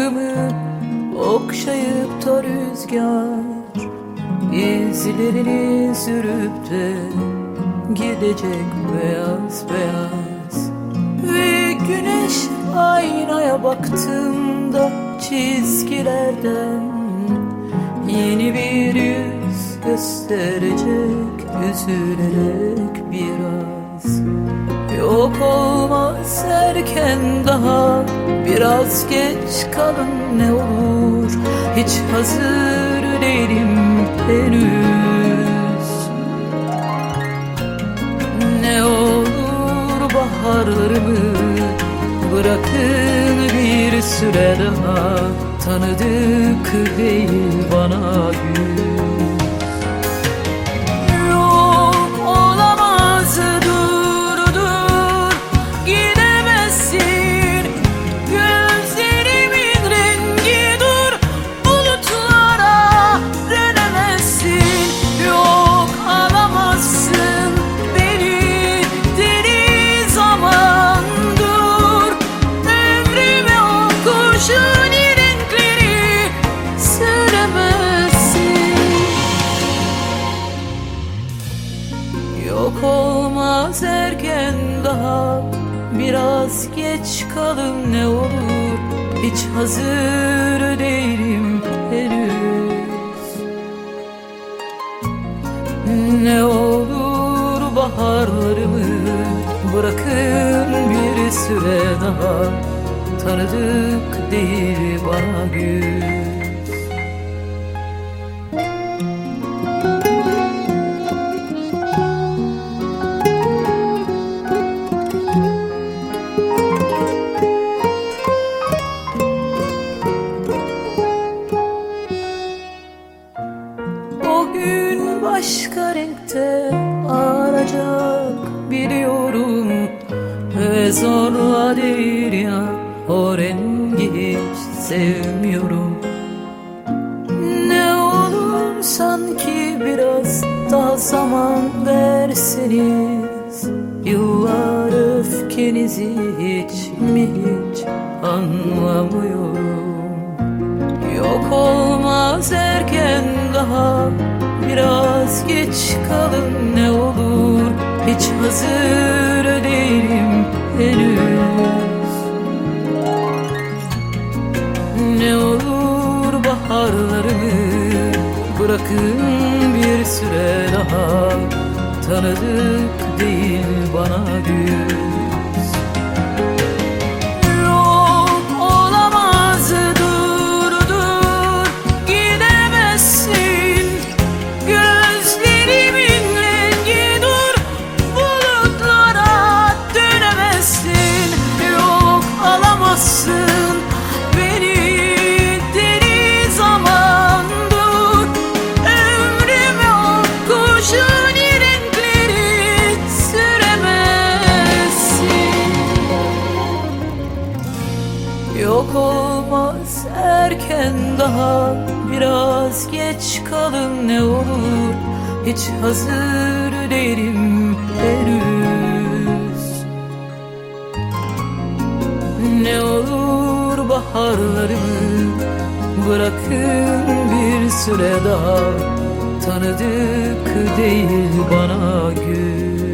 Saçlarımı okşayıp da rüzgar İzlerini sürüp de gidecek beyaz beyaz. Ve güneş aynaya baktığımda çizgilerden Yeni bir yüz gösterecek üzülerek biraz Yok olmaz erken daha. Biraz geç kalın ne olur. Hiç hazır değilim henüz. Ne olur baharlarımı Bırakın bir süre daha. Tanıdık değil bana gün erken daha Biraz geç kalın ne olur. Hiç hazır değilim henüz. Ne olur baharlarımı Bırakın bir süre daha. Tanıdık değil bana gün başka renkte ağaracak biliyorum. Ve zorla değil ya o rengi hiç sevmiyorum. Ne olur sanki biraz daha zaman verseniz. Yıllar öfkenizi hiç mi hiç anlamıyorum. Yok olmaz erken daha Biraz geç kalın ne olur. Hiç hazır değilim henüz. Ne olur baharlarımı Bırakın bir süre daha. Tanıdık değil bana güz Yok olmaz erken daha Biraz geç kalın ne olur. Hiç hazır değilim henüz. Ne olur baharlarımı Bırakın bir süre daha. Tanıdık değil bana gün